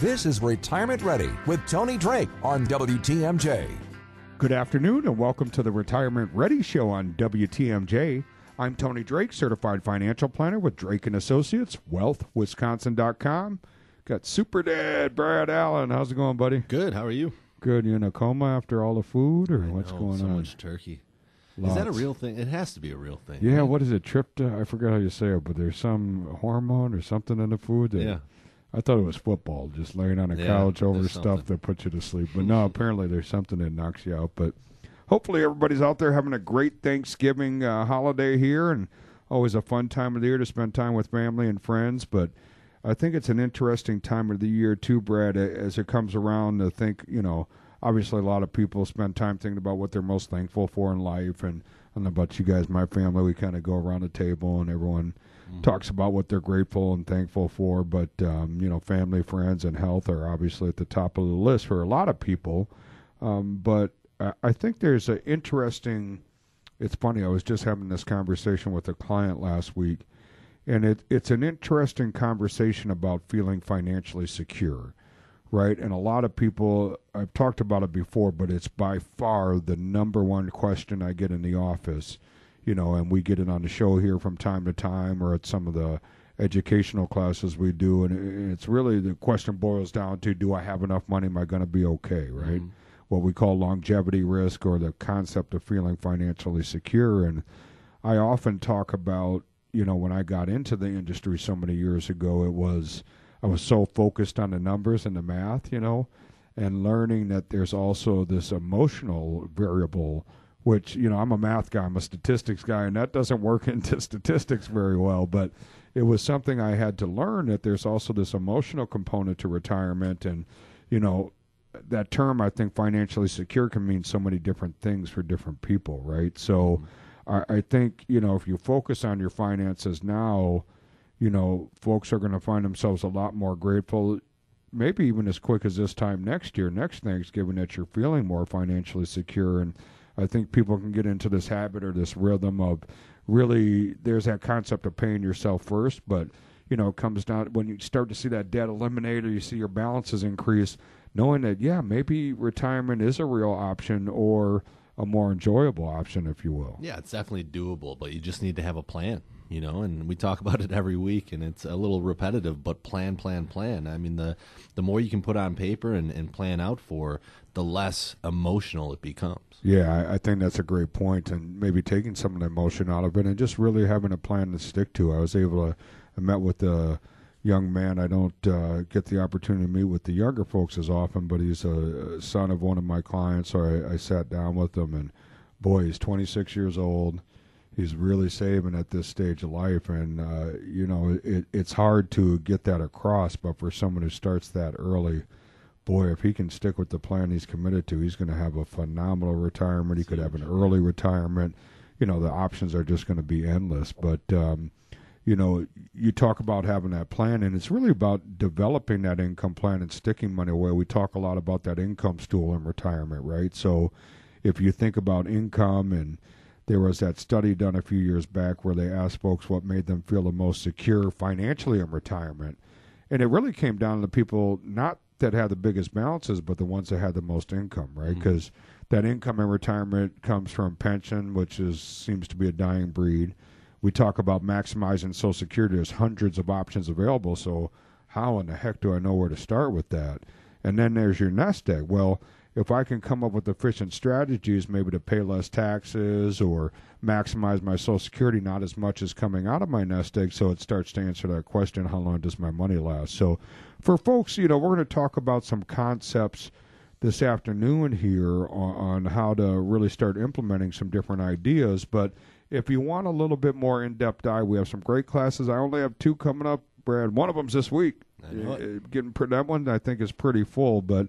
This is Retirement Ready with Tony Drake on WTMJ. Good afternoon and welcome to the Retirement Ready Show on WTMJ. I'm Tony Drake, certified financial planner with Drake and Associates, wealthwisconsin.com. Got super dad Brad Allen. How's it going, buddy? Good. How are you? Good. You in a coma after all the food, or I what's know, going so on? much turkey. Is that a real thing? It has to be a real thing. Yeah. right? What is it? Tripta? I forgot how you say it, but there's some hormone or something in the food. That Yeah. I thought it was football, just laying on a Yeah, couch over stuff something. that puts you to sleep. But no, apparently there's something that knocks you out. But hopefully everybody's out there having a great Thanksgiving uh, holiday here, and always a fun time of the year to spend time with family and friends. But I think it's an interesting time of the year too, Brad, as it comes around to think. You know, obviously a lot of people spend time thinking about what they're most thankful for in life, and I don't know about you guys, my family, we kind of go around the table and everyone talks about what they're grateful and thankful for. But um, you know, family, friends, and health are obviously at the top of the list for a lot of people. Um, but I, I think there's an interesting. It's funny. I was just having this conversation with a client last week, and it, it's an interesting conversation about feeling financially secure, right? And a lot of people. I've talked about it before, but it's by far the number one question I get in the office you know, and we get it on the show here from time to time or at some of the educational classes we do. And it's really the question boils down to do I have enough money? Am I going to be okay? Right? Mm-hmm. What we call longevity risk or the concept of feeling financially secure. And I often talk about, you know, when I got into the industry so many years ago, it was, I was so focused on the numbers and the math, you know, and learning that there's also this emotional variable which you know I'm a math guy, I'm a statistics guy, and that doesn't work into statistics very well. But it was something I had to learn that there's also this emotional component to retirement, and you know that term I think financially secure can mean so many different things for different people, right? So mm-hmm. I, I think you know if you focus on your finances now, you know folks are going to find themselves a lot more grateful. Maybe even as quick as this time next year, next Thanksgiving, that you're feeling more financially secure and I think people can get into this habit or this rhythm of really there's that concept of paying yourself first, but you know, it comes down when you start to see that debt eliminate or you see your balances increase, knowing that yeah, maybe retirement is a real option or a more enjoyable option, if you will. Yeah, it's definitely doable, but you just need to have a plan, you know. And we talk about it every week, and it's a little repetitive, but plan, plan, plan. I mean, the the more you can put on paper and, and plan out for, the less emotional it becomes. Yeah, I, I think that's a great point, and maybe taking some of the emotion out of it, and just really having a plan to stick to. I was able to. I met with a young man. I don't uh, get the opportunity to meet with the younger folks as often, but he's a, a son of one of my clients. So I, I sat down with him, and boy, he's 26 years old. He's really saving at this stage of life, and uh, you know it, it's hard to get that across. But for someone who starts that early, boy, if he can stick with the plan he's committed to, he's going to have a phenomenal retirement. He could have an early retirement. You know, the options are just going to be endless. But, um, you know, you talk about having that plan, and it's really about developing that income plan and sticking money away. We talk a lot about that income stool in retirement, right? So if you think about income and there was that study done a few years back where they asked folks what made them feel the most secure financially in retirement. And it really came down to the people not that had the biggest balances, but the ones that had the most income, right? Mm-hmm. Because that income in retirement comes from pension, which is seems to be a dying breed. We talk about maximizing Social Security. There's hundreds of options available. So how in the heck do I know where to start with that? And then there's your nest egg. Well, if I can come up with efficient strategies, maybe to pay less taxes or maximize my Social Security, not as much as coming out of my nest egg, so it starts to answer that question: How long does my money last? So, for folks, you know, we're going to talk about some concepts this afternoon here on, on how to really start implementing some different ideas. But if you want a little bit more in-depth dive, we have some great classes. I only have two coming up, Brad. One of them's this week. Uh, getting that one, I think, is pretty full, but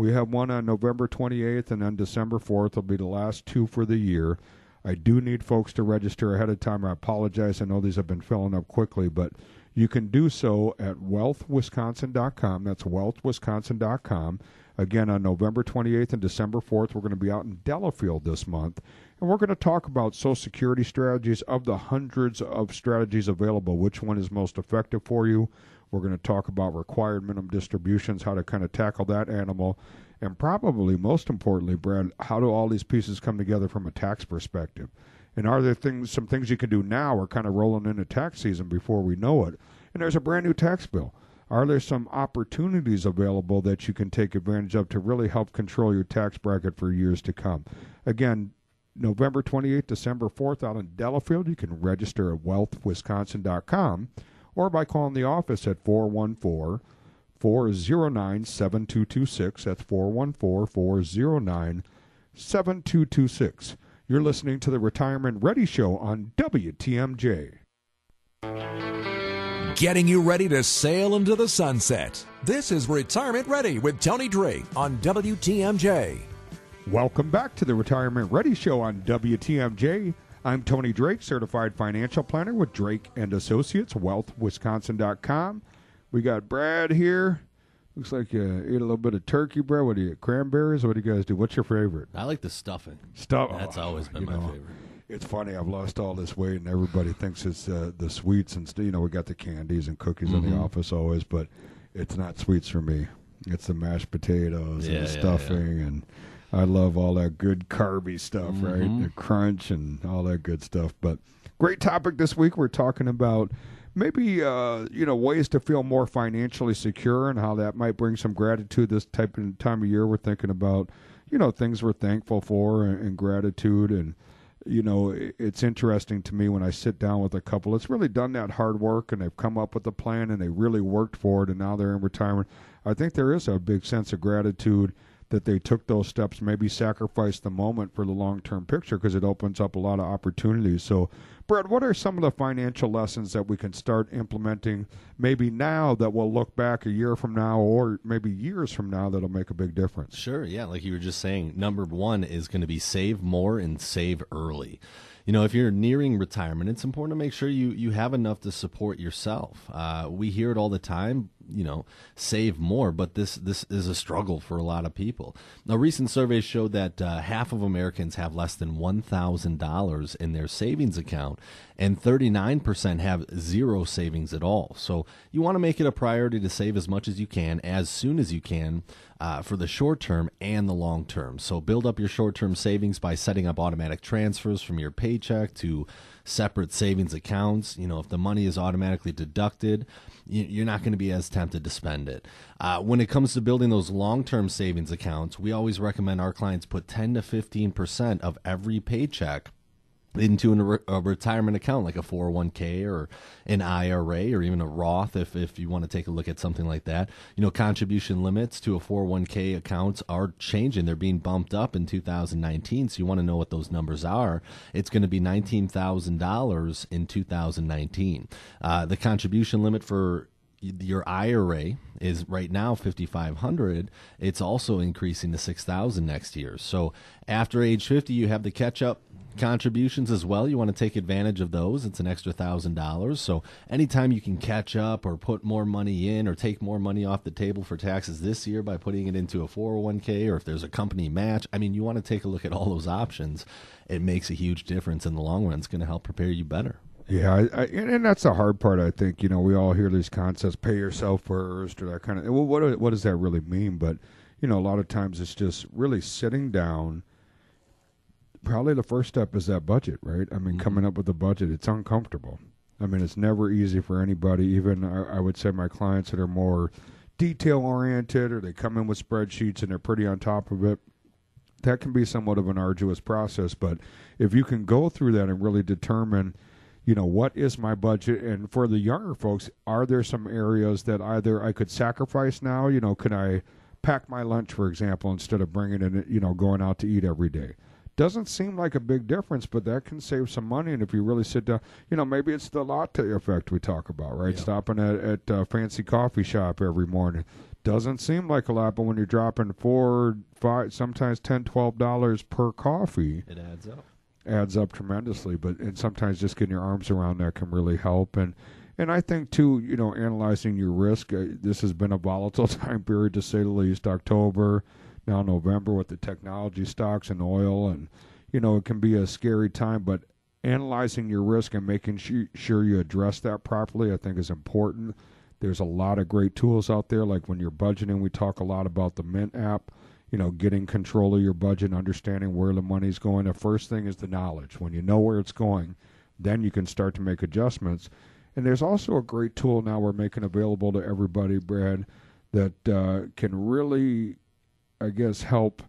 we have one on November 28th, and then December 4th will be the last two for the year. I do need folks to register ahead of time. I apologize. I know these have been filling up quickly, but you can do so at wealthwisconsin.com. That's wealthwisconsin.com. Again, on November 28th and December 4th, we're going to be out in Delafield this month. And we're going to talk about Social Security strategies of the hundreds of strategies available. Which one is most effective for you? We're going to talk about required minimum distributions, how to kind of tackle that animal. And probably most importantly, Brad, how do all these pieces come together from a tax perspective? And are there things, some things you can do now? We're kind of rolling into tax season before we know it. And there's a brand new tax bill. Are there some opportunities available that you can take advantage of to really help control your tax bracket for years to come? Again, November 28th, December 4th out in Delafield. You can register at wealthwisconsin.com or by calling the office at 414 409 7226. That's 414 409 7226. You're listening to the Retirement Ready Show on WTMJ getting you ready to sail into the sunset. This is Retirement Ready with Tony Drake on WTMJ. Welcome back to the Retirement Ready Show on WTMJ. I'm Tony Drake, certified financial planner with Drake and Associates, wealthwisconsin.com. We got Brad here. Looks like you ate a little bit of turkey Brad. What do you cranberries? What do you guys do? What's your favorite? I like the stuffing. Stuff. That's oh, always been my know, favorite it's funny. I've lost all this weight, and everybody thinks it's uh, the sweets and you know we got the candies and cookies mm-hmm. in the mm-hmm. office always, but it's not sweets for me. It's the mashed potatoes yeah, and the yeah, stuffing, yeah. and I love all that good carby stuff, mm-hmm. right? The crunch and all that good stuff. But great topic this week. We're talking about maybe uh, you know ways to feel more financially secure and how that might bring some gratitude this type of time of year. We're thinking about you know things we're thankful for and, and gratitude and you know, it's interesting to me when I sit down with a couple that's really done that hard work and they've come up with a plan and they really worked for it and now they're in retirement. I think there is a big sense of gratitude that they took those steps, maybe sacrificed the moment for the long term picture because it opens up a lot of opportunities. So, Brett, what are some of the financial lessons that we can start implementing maybe now that we'll look back a year from now or maybe years from now that'll make a big difference? Sure, yeah. Like you were just saying, number one is going to be save more and save early you know, if you're nearing retirement, it's important to make sure you, you have enough to support yourself. Uh, we hear it all the time you know save more but this this is a struggle for a lot of people a recent survey showed that uh, half of americans have less than $1000 in their savings account and 39% have zero savings at all. So you want to make it a priority to save as much as you can as soon as you can uh, for the short term and the long term. So build up your short term savings by setting up automatic transfers from your paycheck to separate savings accounts. You know if the money is automatically deducted you're not going to be as tempted to spend it. Uh, when it comes to building those long term savings accounts, we always recommend our clients put 10 to 15% of every paycheck into an, a retirement account like a 401k or an IRA or even a Roth if, if you want to take a look at something like that. You know, contribution limits to a 401k accounts are changing. They're being bumped up in 2019. So you want to know what those numbers are. It's going to be $19,000 in 2019. Uh, the contribution limit for your IRA is right now 5500 it's also increasing to 6000 next year so after age 50 you have the catch up contributions as well. You want to take advantage of those. It's an extra thousand dollars. So anytime you can catch up or put more money in or take more money off the table for taxes this year by putting it into a 401k or if there's a company match, I mean, you want to take a look at all those options. It makes a huge difference in the long run. It's going to help prepare you better. Yeah, I, I, and that's the hard part. I think you know we all hear these concepts: pay yourself first, or that kind of. Well, what what does that really mean? But you know, a lot of times it's just really sitting down probably the first step is that budget, right? I mean, mm-hmm. coming up with a budget, it's uncomfortable. I mean, it's never easy for anybody. Even I, I, would say my clients that are more detail oriented or they come in with spreadsheets and they're pretty on top of it, that can be somewhat of an arduous process. But if you can go through that and really determine, you know, what is my budget, and for the younger folks, are there some areas that either I could sacrifice now? You know, can I pack my lunch, for example, instead of bringing it, you know, going out to eat every day? Doesn't seem like a big difference, but that can save some money. And if you really sit down, you know, maybe it's the latte effect we talk about, right? Yeah. Stopping at at a fancy coffee shop every morning doesn't seem like a lot, but when you're dropping four, five, sometimes ten, twelve dollars per coffee, It adds up. Adds up tremendously. But and sometimes just getting your arms around that can really help. And and I think too, you know, analyzing your risk. Uh, this has been a volatile time period to say the least. October, now November with the technology stocks and oil, and you know, it can be a scary time. But analyzing your risk and making su- sure you address that properly, I think, is important. There's a lot of great tools out there. Like when you're budgeting, we talk a lot about the Mint app. You know, getting control of your budget, understanding where the money's going. The first thing is the knowledge. When you know where it's going, then you can start to make adjustments. And there's also a great tool now we're making available to everybody, Brad, that uh, can really, I guess, help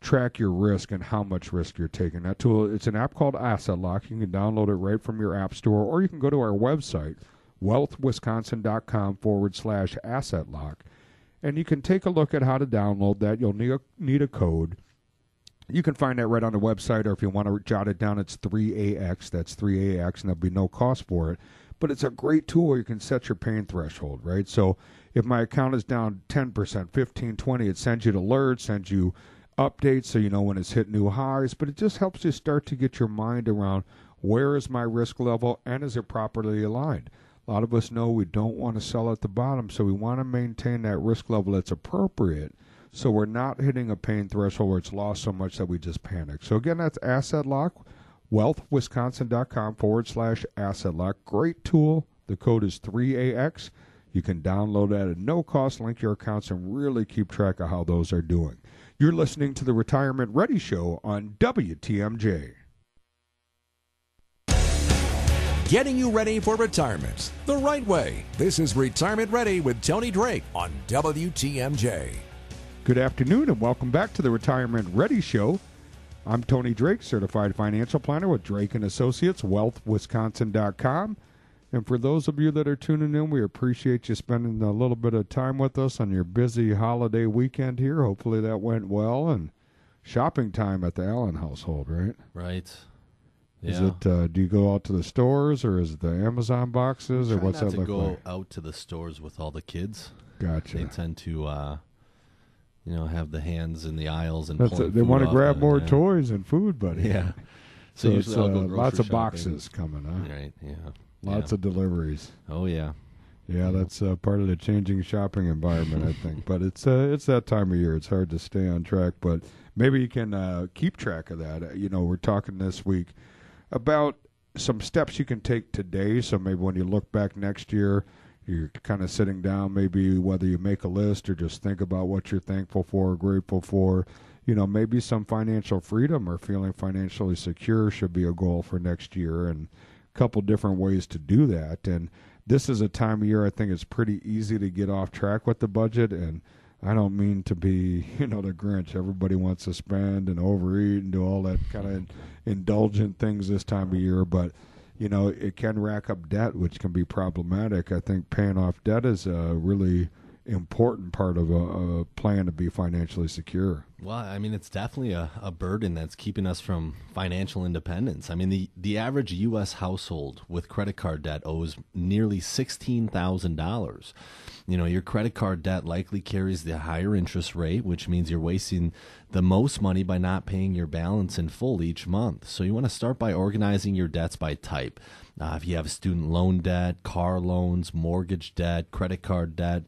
track your risk and how much risk you're taking. That tool, it's an app called Asset Lock. You can download it right from your app store, or you can go to our website, wealthwisconsin.com forward slash asset lock, and you can take a look at how to download that. You'll need a, need a code. You can find that right on the website, or if you want to jot it down, it's 3AX. That's 3AX, and there'll be no cost for it. But it's a great tool you can set your pain threshold, right? So if my account is down 10%, 15, 20, it sends you alerts, sends you updates so you know when it's hit new highs. But it just helps you start to get your mind around where is my risk level and is it properly aligned. A lot of us know we don't want to sell at the bottom, so we want to maintain that risk level that's appropriate so we're not hitting a pain threshold where it's lost so much that we just panic. So again, that's Asset Lock, wealthwisconsin.com forward slash asset lock. Great tool. The code is 3AX. You can download that at no cost, link your accounts, and really keep track of how those are doing. You're listening to the Retirement Ready Show on WTMJ. Getting you ready for retirement the right way. This is Retirement Ready with Tony Drake on WTMJ. Good afternoon and welcome back to the Retirement Ready Show. I'm Tony Drake, certified financial planner with Drake and Associates, wealthwisconsin.com. And for those of you that are tuning in, we appreciate you spending a little bit of time with us on your busy holiday weekend here. Hopefully that went well and shopping time at the Allen household, right? Right. Is Yeah. it uh, do you go out to the stores or is it the Amazon boxes or Try what's not that to look go like? out to the stores with all the kids. Gotcha. They tend to, uh, you know, have the hands in the aisles and That's pulling they want to grab more yeah. toys and food, buddy. Yeah. So, So, it's usually uh, lots of shopping. boxes coming, huh? Right. Yeah. Lots yeah. of deliveries. Oh yeah. Yeah, that's uh, part of the changing shopping environment, I think. But it's uh, it's that time of year. It's hard to stay on track, but maybe you can uh, keep track of that. Uh, You know, we're talking this week about some steps you can take today. So maybe when you look back next year, you're kind of sitting down. Maybe whether you make a list or just think about what you're thankful for, or grateful for. You know, maybe some financial freedom or feeling financially secure should be a goal for next year, and a couple different ways to do that. And this is a time of year I think it's pretty easy to get off track with the budget and I don't mean to be, you know, the Grinch. Everybody wants to spend and overeat and do all that kind of indulgent things this time of year, but you know, it can rack up debt, which can be problematic. I think paying off debt is a really important part of a, a plan to be financially secure. Well, I mean, it's definitely a, a burden that's keeping us from financial independence. I mean, the, the average U.S. household with credit card debt owes nearly $16,000. You know, your credit card debt likely carries the higher interest rate, which means you're wasting the most money by not paying your balance in full each month. So you want to start by organizing your debts by type. Uh, if you have student loan debt, car loans, mortgage debt, credit card debt,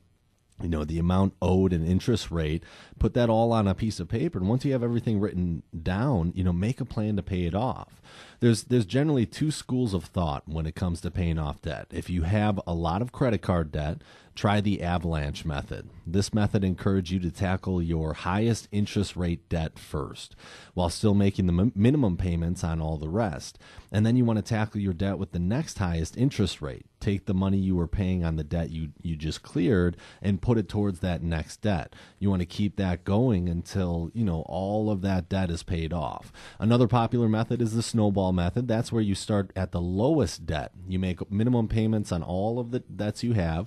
you know the amount owed and interest rate put that all on a piece of paper and once you have everything written down you know make a plan to pay it off there's there's generally two schools of thought when it comes to paying off debt if you have a lot of credit card debt try the avalanche method. This method encourages you to tackle your highest interest rate debt first, while still making the minimum payments on all the rest. And then you want to tackle your debt with the next highest interest rate. Take the money you were paying on the debt you, you just cleared and put it towards that next debt. You want to keep that going until, you know, all of that debt is paid off. Another popular method is the snowball method. That's where you start at the lowest debt. You make minimum payments on all of the debts you have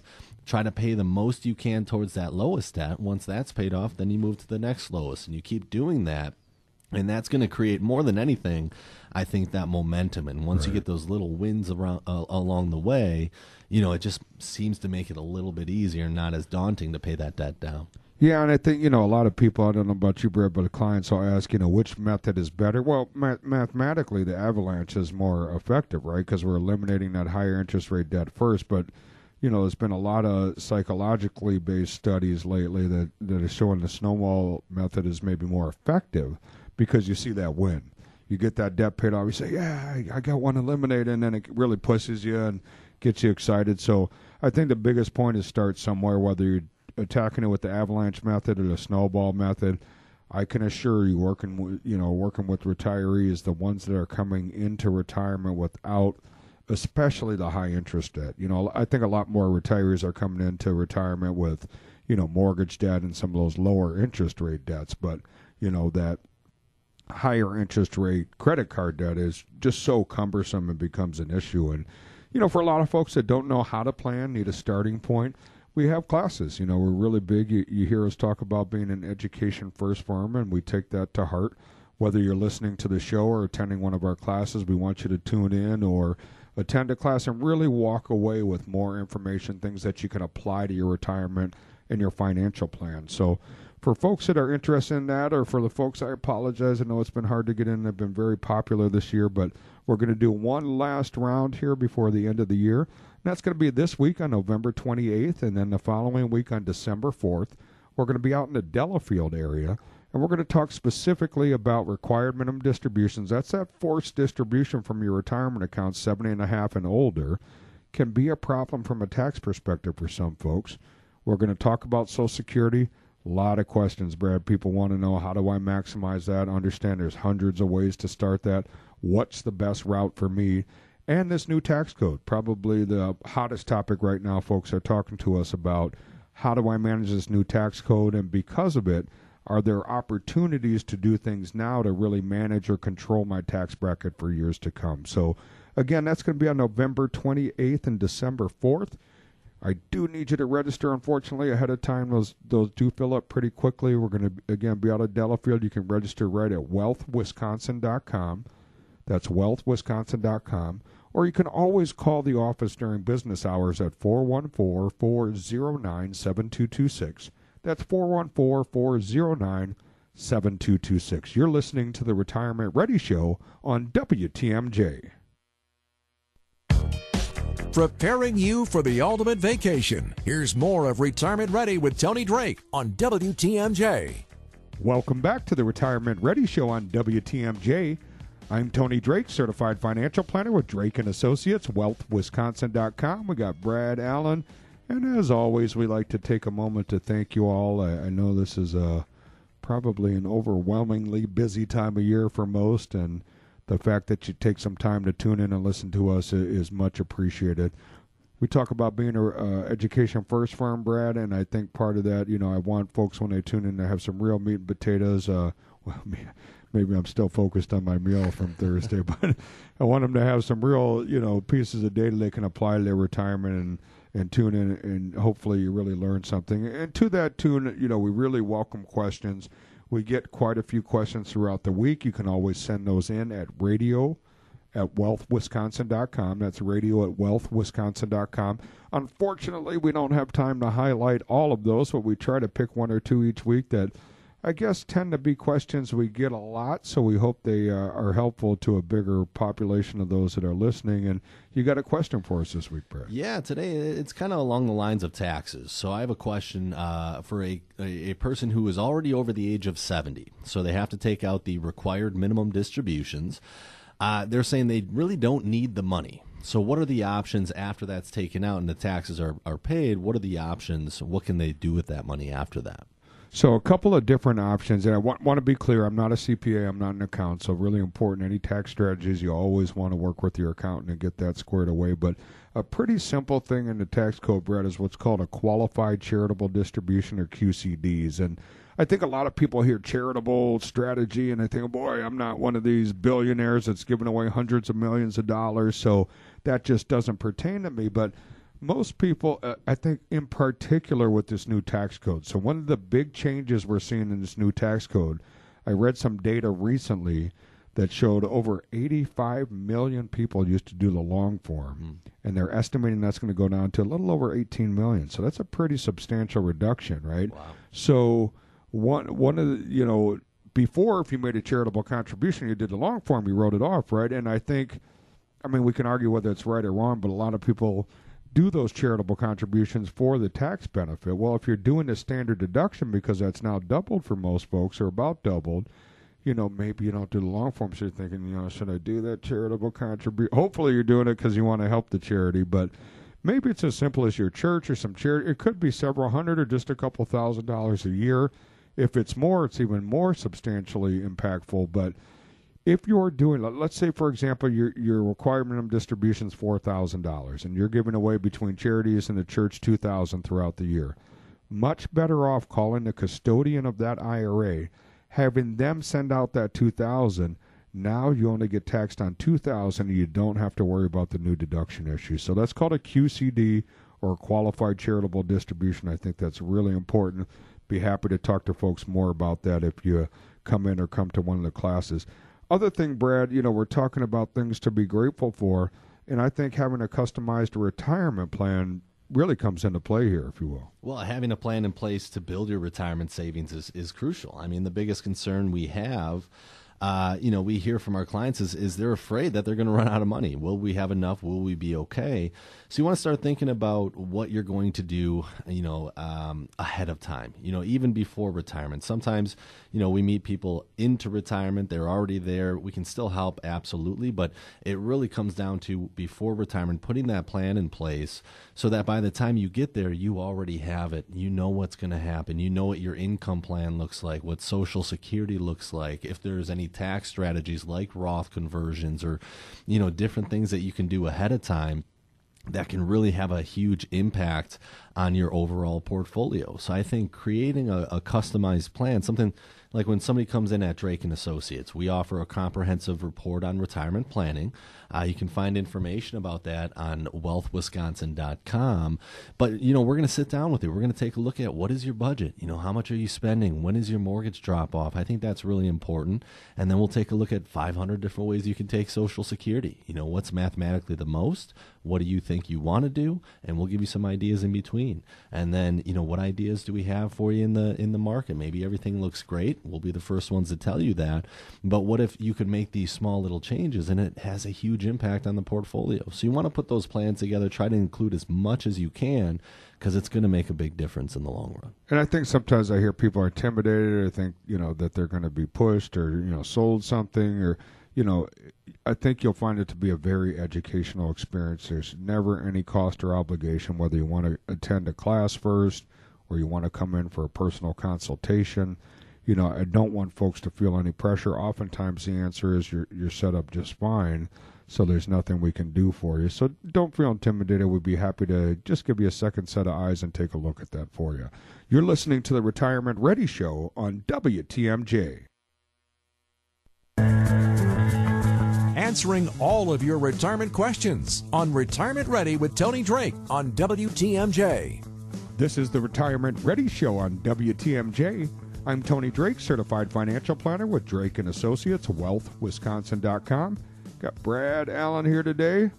try to pay the most you can towards that lowest debt. Once that's paid off, then you move to the next lowest, and you keep doing that. And that's going to create more than anything, I think, that momentum. And once right. you get those little wins around uh, along the way, you know, it just seems to make it a little bit easier and not as daunting to pay that debt down. Yeah, and I think you know a lot of people. I don't know about you, Brad, but the clients will ask, you know, which method is better. Well, ma- mathematically, the avalanche is more effective, right? Because we're eliminating that higher interest rate debt first. But you know, there's been a lot of psychologically based studies lately that, that are showing the snowball method is maybe more effective because you see that win. You get that debt paid off, you say, Yeah, I, got one eliminated, and then it really pushes you and gets you excited. So I think the biggest point is start somewhere, whether you're attacking it with the avalanche method or the snowball method. I can assure you, working with you know working with retirees, the ones that are coming into retirement without especially the high interest debt. You know, I think a lot more retirees are coming into retirement with, you know, mortgage debt and some of those lower interest rate debts, but you know that higher interest rate credit card debt is just so cumbersome and becomes an issue. And you know for a lot of folks that don't know how to plan need a starting point we have classes. You know we're really big. You, you hear us talk about being an education first firm and we take that to heart. Whether you're listening to the show or attending one of our classes we want you to tune in or attend a class and really walk away with more information, things that you can apply to your retirement and your financial plan. So, for folks that are interested in that, or for the folks, I apologize. I know it's been hard to get in. They've been very popular this year, but we're going to do one last round here before the end of the year. And that's going to be this week on November 28th, and then the following week on December 4th. We're going to be out in the Delafield area and we're going to talk specifically about required minimum distributions. That's that forced distribution from your retirement account, 70 and a half and older, can be a problem from a tax perspective for some folks. We're going to talk about Social Security. A lot of questions, Brad. People want to know how do I maximize that? Understand there's hundreds of ways to start that. What's the best route for me? And this new tax code, probably the hottest topic right now. Folks are talking to us about how do I manage this new tax code, and because of it, are there opportunities to do things now to really manage or control my tax bracket for years to come? So, again, that's going to be on November 28th and December 4th. I do need you to register, unfortunately, ahead of time. Those those do fill up pretty quickly. We're going to, again, be out of Delafield. You can register right at wealthwisconsin.com. That's wealthwisconsin.com. Or you can always call the office during business hours at 414 409 7226. That's 414 409 7226. You're listening to the Retirement Ready Show on WTMJ. Preparing you for the ultimate vacation. Here's more of Retirement Ready with Tony Drake on WTMJ. Welcome back to the Retirement Ready Show on WTMJ. I'm Tony Drake, certified financial planner with Drake and Associates, wealthwisconsin.com. We got Brad Allen and as always, we like to take a moment to thank you all. I, I know this is a, probably an overwhelmingly busy time of year for most, and the fact that you take some time to tune in and listen to us is much appreciated. We talk about being a uh, education first firm, Brad, and I think part of that, you know, I want folks when they tune in to have some real meat and potatoes. Uh, well, maybe I'm still focused on my meal from Thursday, but I want them to have some real, you know, pieces of data they can apply to their retirement and and tune in and hopefully you really learn something. And to that tune, you know, we really welcome questions. We get quite a few questions throughout the week. You can always send those in at radio at wealthwisconsin.com. That's radio at wealthwisconsin.com. Unfortunately, we don't have time to highlight all of those, but we try to pick one or two each week that – I guess tend to be questions we get a lot, so we hope they uh, are helpful to a bigger population of those that are listening. And you got a question for us this week, Brett? Yeah, today it's kind of along the lines of taxes. So I have a question uh, for a, a, a person who is already over the age of 70. So they have to take out the required minimum distributions. Uh, they're saying they really don't need the money. So, what are the options after that's taken out and the taxes are, are paid? What are the options? What can they do with that money after that? So a couple of different options, and I want, want to be clear. I'm not a CPA. I'm not an accountant. So really important. Any tax strategies, you always want to work with your accountant and get that squared away. But a pretty simple thing in the tax code, Brett, is what's called a qualified charitable distribution or QCDs. And I think a lot of people hear charitable strategy and they think, boy, I'm not one of these billionaires that's giving away hundreds of millions of dollars. So that just doesn't pertain to me. But most people, uh, I think, in particular with this new tax code. So, one of the big changes we're seeing in this new tax code, I read some data recently that showed over 85 million people used to do the long form, mm. and they're estimating that's going to go down to a little over 18 million. So, that's a pretty substantial reduction, right? Wow. So, one one of the, you know, before if you made a charitable contribution, you did the long form, you wrote it off, right? And I think, I mean, we can argue whether it's right or wrong, but a lot of people do those charitable contributions for the tax benefit. Well, if you're doing a standard deduction because that's now doubled for most folks or about doubled, you know, maybe you don't do the long form. So you're thinking, you know, should I do that charitable contribution? Hopefully you're doing it because you want to help the charity, but maybe it's as simple as your church or some charity. It could be several hundred or just a couple thousand dollars a year. If it's more, it's even more substantially impactful. But if you're doing, let's say, for example, your your required minimum distribution is four thousand dollars, and you're giving away between charities and the church two thousand throughout the year, much better off calling the custodian of that IRA, having them send out that two thousand. Now you only get taxed on two thousand, and you don't have to worry about the new deduction issue. So that's called a QCD or a qualified charitable distribution. I think that's really important. Be happy to talk to folks more about that if you come in or come to one of the classes other thing, Brad, you know, we're talking about things to be grateful for, and I think having a customized retirement plan really comes into play here, if you will. Well, having a plan in place to build your retirement savings is, is crucial. I mean, the biggest concern we have uh, you know, we hear from our clients is, is they're afraid that they're going to run out of money. Will we have enough? Will we be okay? So you want to start thinking about what you're going to do, you know, um, ahead of time, you know, even before retirement. Sometimes, you know, we meet people into retirement. They're already there. We can still help, absolutely. But it really comes down to before retirement, putting that plan in place so that by the time you get there, you already have it. You know what's going to happen. You know what your income plan looks like, what Social Security looks like, if there's any tax strategies like Roth conversions or, you know, different things that you can do ahead of time that can really have a huge impact on your overall portfolio. So I think creating a, a, customized plan, something like when somebody comes in at Drake and Associates, we offer a comprehensive report on retirement planning. Uh, you can find information about that on wealthwisconsin.com. But, you know, we're going to sit down with you. We're going to take a look at what is your budget? You know, how much are you spending? When is your mortgage drop off? I think that's really important. And then we'll take a look at 500 different ways you can take Social Security. You know, what's mathematically the most? What do you think you want to do? And we'll give you some ideas in between. And then, you know, what ideas do we have for you in the in the market? Maybe everything looks great. We'll be the first ones to tell you that. But what if you could make these small little changes and it has a huge impact on the portfolio? So you want to put those plans together, try to include as much as you can because it's going to make a big difference in the long run. And I think sometimes I hear people are intimidated or think, you know, that they're going to be pushed or, you know, sold something or you know, I think you'll find it to be a very educational experience. There's never any cost or obligation, whether you want to attend a class first or you want to come in for a personal consultation. You know, I don't want folks to feel any pressure. Oftentimes, the answer is you're you're set up just fine, so there's nothing we can do for you. So don't feel intimidated. We'd be happy to just give you a second set of eyes and take a look at that for you. You're listening to the Retirement Ready Show on WTMJ. Answering all of your retirement questions on Retirement Ready with Tony Drake on WTMJ. This is the Retirement Ready Show on WTMJ. I'm Tony Drake, certified financial planner with Drake and Associates, wealthwisconsin.com. Got Brad Allen here today.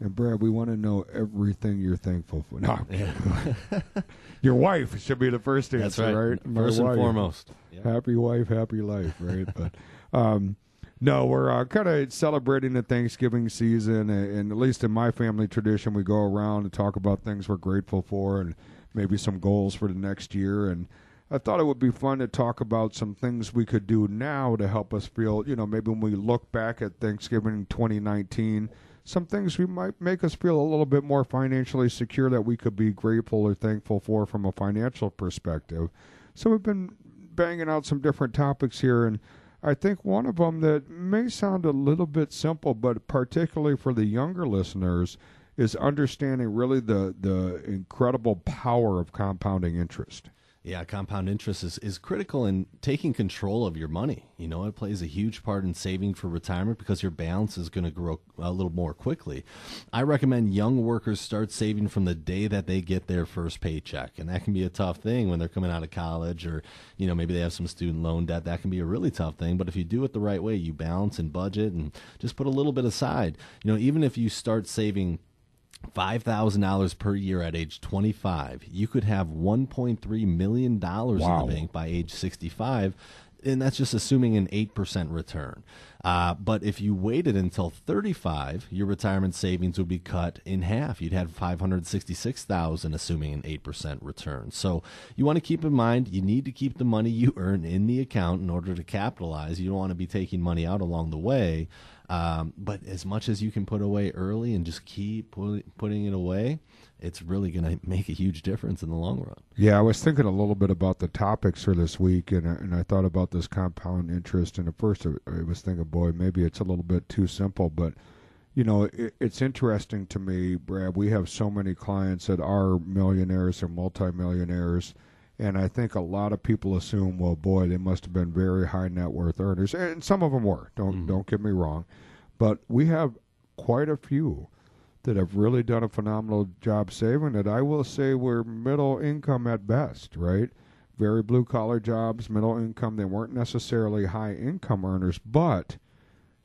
And Brad, we want to know everything you're thankful for. No, your wife should be the first answer, That's right? right? My First wife. and foremost. Yep. Happy wife, happy life, right? but um, no, we're uh, kind of celebrating the Thanksgiving season, and, and, at least in my family tradition, we go around and talk about things we're grateful for, and maybe some goals for the next year. And I thought it would be fun to talk about some things we could do now to help us feel, you know, maybe when we look back at Thanksgiving 2019, some things we might make us feel a little bit more financially secure that we could be grateful or thankful for from a financial perspective. So we've been banging out some different topics here, and I think one of them that may sound a little bit simple, but particularly for the younger listeners, is understanding really the the incredible power of compounding interest. Yeah, compound interest is, is critical in taking control of your money. You know, it plays a huge part in saving for retirement because your balance is going to grow a little more quickly. I recommend young workers start saving from the day that they get their first paycheck. And that can be a tough thing when they're coming out of college or, you know, maybe they have some student loan debt. That can be a really tough thing. But if you do it the right way, you balance and budget and just put a little bit aside. You know, even if you start saving $5,000 per year at age 25, you could have $1.3 million wow. in the bank by age 65. And that's just assuming an 8% return. Uh, but if you waited until 35, your retirement savings would be cut in half. You'd have 566,000 assuming an 8% return. So you want to keep in mind you need to keep the money you earn in the account in order to capitalize. You don't want to be taking money out along the way. Um, but as much as you can put away early and just keep pu- putting it away, it's really going to make a huge difference in the long run. Yeah, I was thinking a little bit about the topics for this week, and and I thought about this compound interest. And at first, I was thinking, boy, maybe it's a little bit too simple, but you know, it, it's interesting to me, Brad. We have so many clients that are millionaires or multimillionaires. And I think a lot of people assume, well, boy, they must have been very high net worth earners, and some of them were. Don't mm-hmm. don't get me wrong, but we have quite a few that have really done a phenomenal job saving. That I will say were middle income at best, right? Very blue collar jobs, middle income. They weren't necessarily high income earners, but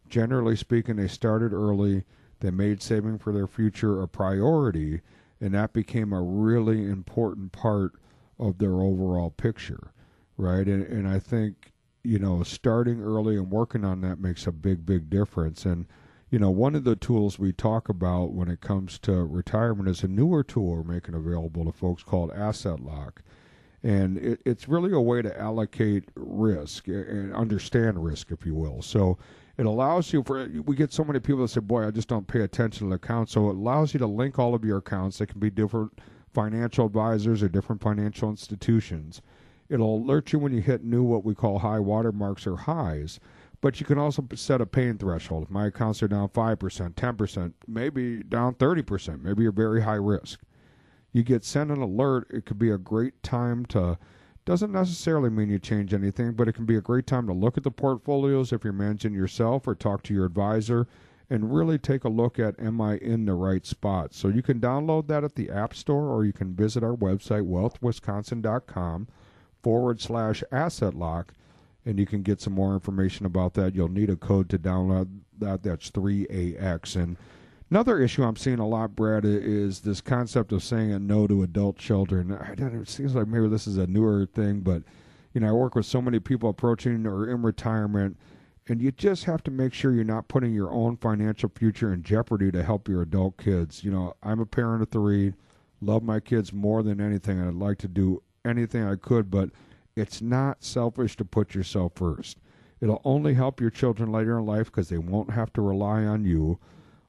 generally speaking, they started early. They made saving for their future a priority, and that became a really important part of their overall picture, right? And and I think you know starting early and working on that makes a big big difference. And you know one of the tools we talk about when it comes to retirement is a newer tool we're making available to folks called Asset Lock. And it, it's really a way to allocate risk and understand risk, if you will. So it allows you for we get so many people that say boy i just don't pay attention to the accounts so it allows you to link all of your accounts that can be different financial advisors or different financial institutions. It'll alert you when you hit new what we call high water marks or highs. But you can also set a pain threshold. If my accounts are down 5%, 10%, maybe down 30%, maybe you're very high risk. You get sent an alert. It could be a great time to, doesn't necessarily mean you change anything, but it can be a great time to look at the portfolios if you're managing yourself or talk to your advisor and really take a look at am I in the right spot. So you can download that at the App Store or you can visit our website, wealthwisconsin.com forward slash asset lock, and you can get some more information about that. You'll need a code to download that. That's 3AX. And another issue I'm seeing a lot, Brad, is this concept of saying a no to adult children. I don't, It seems like maybe this is a newer thing, but you know, I work with so many people approaching or in retirement and you just have to make sure you're not putting your own financial future in jeopardy to help your adult kids. You know, I'm a parent of three, love my kids more than anything, and I'd like to do anything I could, but it's not selfish to put yourself first. It'll only help your children later in life because they won't have to rely on you.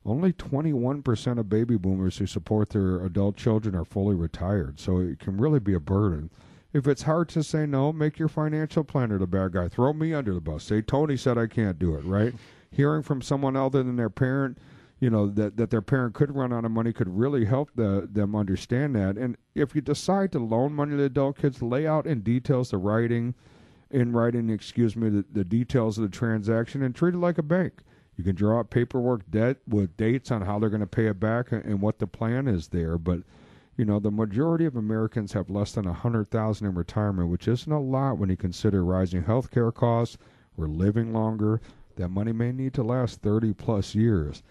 Only 21% of baby boomers who support their adult children are fully retired, so it can really be a burden. If it's hard to say no, make your financial planner the bad guy. Throw me under the bus. Say Tony said I can't do it, right? Hearing from someone other than their parent, you know, that, that their parent could run out of money could really help the, them understand that. And if you decide to loan money to adult kids, lay out in details the writing, in writing, excuse me, the, the details of the transaction and treat it like a bank. You can draw up paperwork debt with dates on how they're going to pay it back and, and what the plan is there. But you know, the majority of Americans have less than a hundred thousand in retirement, which isn't a lot when you consider rising health care costs. We're living longer. That money may need to last thirty plus years.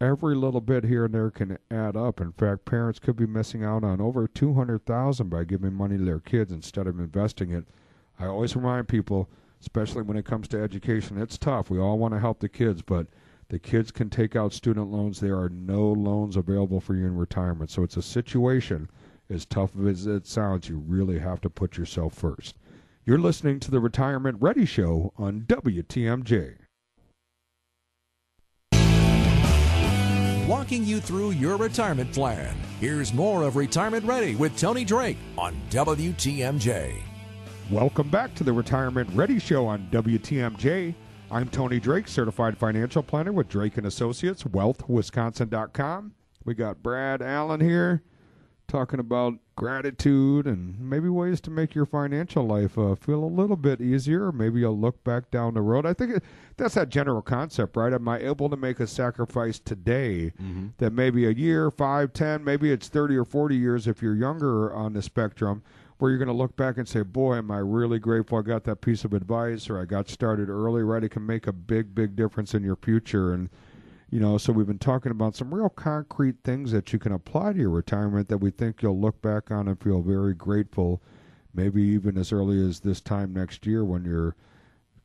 Every little bit here and there can add up. In fact, parents could be missing out on over two hundred thousand by giving money to their kids instead of investing it. I always remind people, especially when it comes to education, it's tough. We all want to help the kids, but the kids can take out student loans. There are no loans available for you in retirement. So it's a situation, as tough as it sounds, you really have to put yourself first. You're listening to the Retirement Ready Show on WTMJ. walking you through your retirement plan. Here's more of Retirement Ready with Tony Drake on WTMJ. Welcome back to the Retirement Ready Show on WTMJ. I'm Tony Drake, certified financial planner with Drake and Associates, wealthwisconsin.com. We got Brad Allen here talking about gratitude and maybe ways to make your financial life uh, feel a little bit easier. Maybe you'll look back down the road. I think it, that's that general concept, right? Am I able to make a sacrifice today Mm-hmm. that maybe a year, five, ten, maybe it's 30 or 40 years if you're younger on the spectrum, where you're going to look back and say, boy, am I really grateful I got that piece of advice or I got started early, right? It can make a big, big difference in your future. And you know, so we've been talking about some real concrete things that you can apply to your retirement that we think you'll look back on and feel very grateful, maybe even as early as this time next year when you're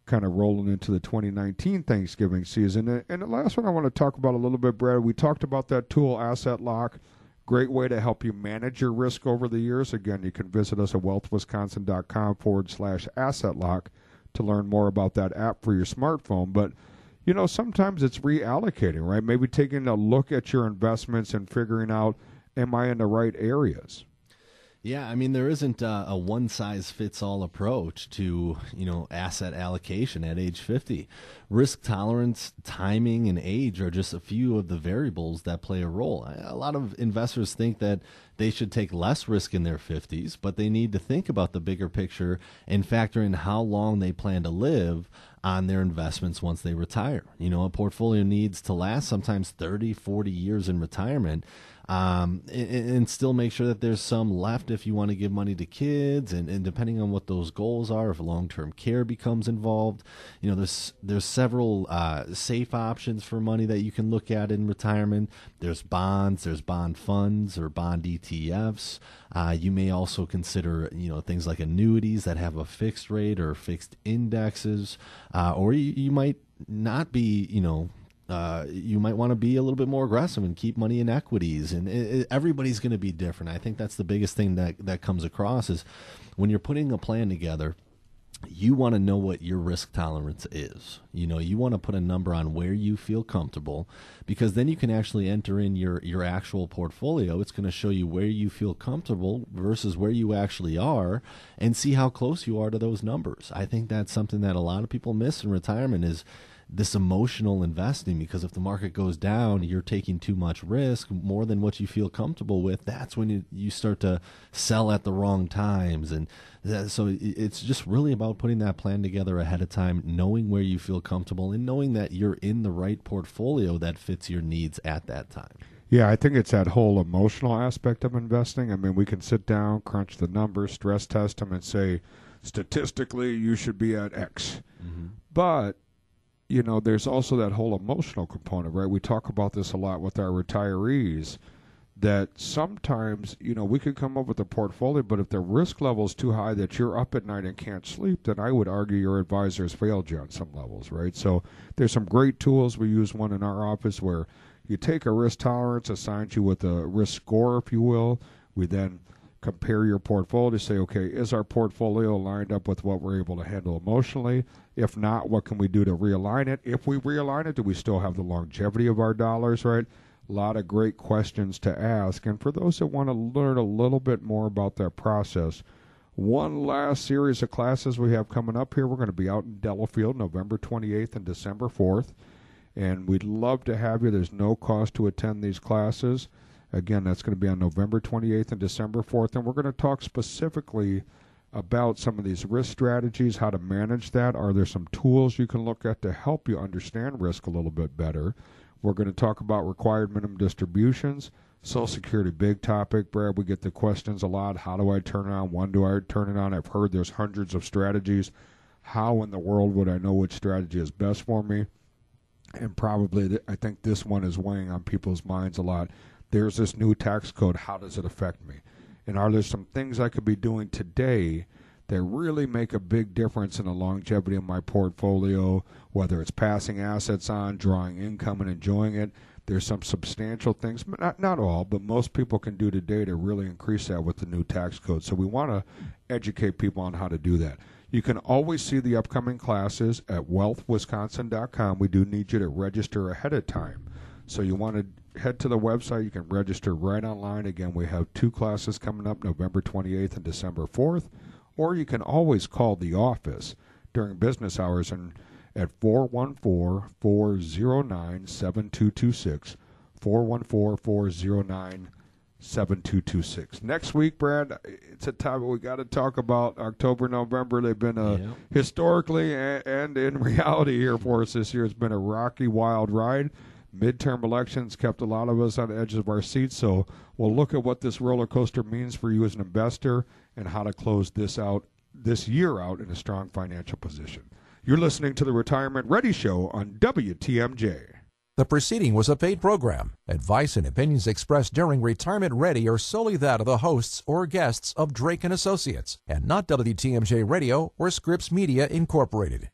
kind of rolling into the 2019 Thanksgiving season. And, the last one I want to talk about a little bit, Brad, we talked about that tool, Asset Lock. Great way to help you manage your risk over the years. Again, you can visit us at wealthwisconsin.com forward slash asset lock to learn more about that app for your smartphone. But you know, sometimes it's reallocating, right? Maybe taking a look at your investments and figuring out, am I in the right areas? Yeah, I mean there isn't uh, a one size fits all approach to you know asset allocation at age 50. Risk tolerance, timing, and age are just a few of the variables that play a role. A lot of investors think that they should take less risk in their 50s, but they need to think about the bigger picture and factor in how long they plan to live on their investments once they retire. You know, a portfolio needs to last sometimes 30, 40 years in retirement um, and, and still make sure that there's some left if you want to give money to kids, and, and depending on what those goals are, if long-term care becomes involved, you know, there's there's several uh, safe options for money that you can look at in retirement. There's bonds, there's bond funds or bond ETFs. Uh, you may also consider, you know, things like annuities that have a fixed rate or fixed indexes, uh, or you, you might not be, you know, uh, you might want to be a little bit more aggressive and keep money in equities. And it, it, everybody's going to be different. I think that's the biggest thing that that comes across is when you're putting a plan together. You want to know what your risk tolerance is. You know, you want to put a number on where you feel comfortable because then you can actually enter in your, your actual portfolio. It's going to show you where you feel comfortable versus where you actually are and see how close you are to those numbers. I think that's something that a lot of people miss in retirement is this emotional investing because if the market goes down, you're taking too much risk, more than what you feel comfortable with. That's when you, you start to sell at the wrong times. And that, so it's just really about putting that plan together ahead of time, knowing where you feel comfortable, and knowing that you're in the right portfolio that fits your needs at that time. Yeah, I think it's that whole emotional aspect of investing. I mean, we can sit down, crunch the numbers, stress test them, and say, statistically, you should be at X. Mm-hmm. But you know, there's also that whole emotional component, right? We talk about this a lot with our retirees that sometimes, you know, we could come up with a portfolio, but if the risk level is too high that you're up at night and can't sleep, then I would argue your advisor has failed you on some levels, right? So there's some great tools. We use one in our office where you take a risk tolerance, assigns you with a risk score, if you will. We then compare your portfolio to say, okay, is our portfolio lined up with what we're able to handle emotionally? If not, what can we do to realign it? If we realign it, do we still have the longevity of our dollars, right? A lot of great questions to ask. And for those that want to learn a little bit more about that process, one last series of classes we have coming up here. We're going to be out in Delafield November 28th and December 4th. And we'd love to have you. There's no cost to attend these classes. Again, that's going to be on November 28th and December 4th. And we're going to talk specifically about some of these risk strategies, how to manage that. Are there some tools you can look at to help you understand risk a little bit better? We're going to talk about required minimum distributions. Social Security, big topic, Brad. We get the questions a lot. How do I turn it on? When do I turn it on? I've heard there's hundreds of strategies. How in the world would I know which strategy is best for me? And probably, th- I think this one is weighing on people's minds a lot. There's this new tax code. How does it affect me? And are there some things I could be doing today that really make a big difference in the longevity of my portfolio, whether it's passing assets on, drawing income, and enjoying it? There's some substantial things, not, not all, but most people can do today to really increase that with the new tax code. So we want to educate people on how to do that. You can always see the upcoming classes at wealthwisconsin.com. We do need you to register ahead of time. So you want to head to the website. You can register right online. Again, we have two classes coming up November 28th and December 4th. Or you can always call the office during business hours and at 414 409 7226. 414 409 7226. Next week, Brad, it's a time we got to talk about October, November. They've been uh, a, Yeah. historically and, and in reality here for us this year. It's been a rocky, wild ride. Midterm elections kept a lot of us on the edges of our seats, so we'll look at what this roller coaster means for you as an investor and how to close this out this year out in a strong financial position. You're listening to the Retirement Ready Show on WTMJ. The proceeding was a paid program. Advice and opinions expressed during Retirement Ready are solely that of the hosts or guests of Drake and Associates and not WTMJ Radio or Scripps Media Incorporated.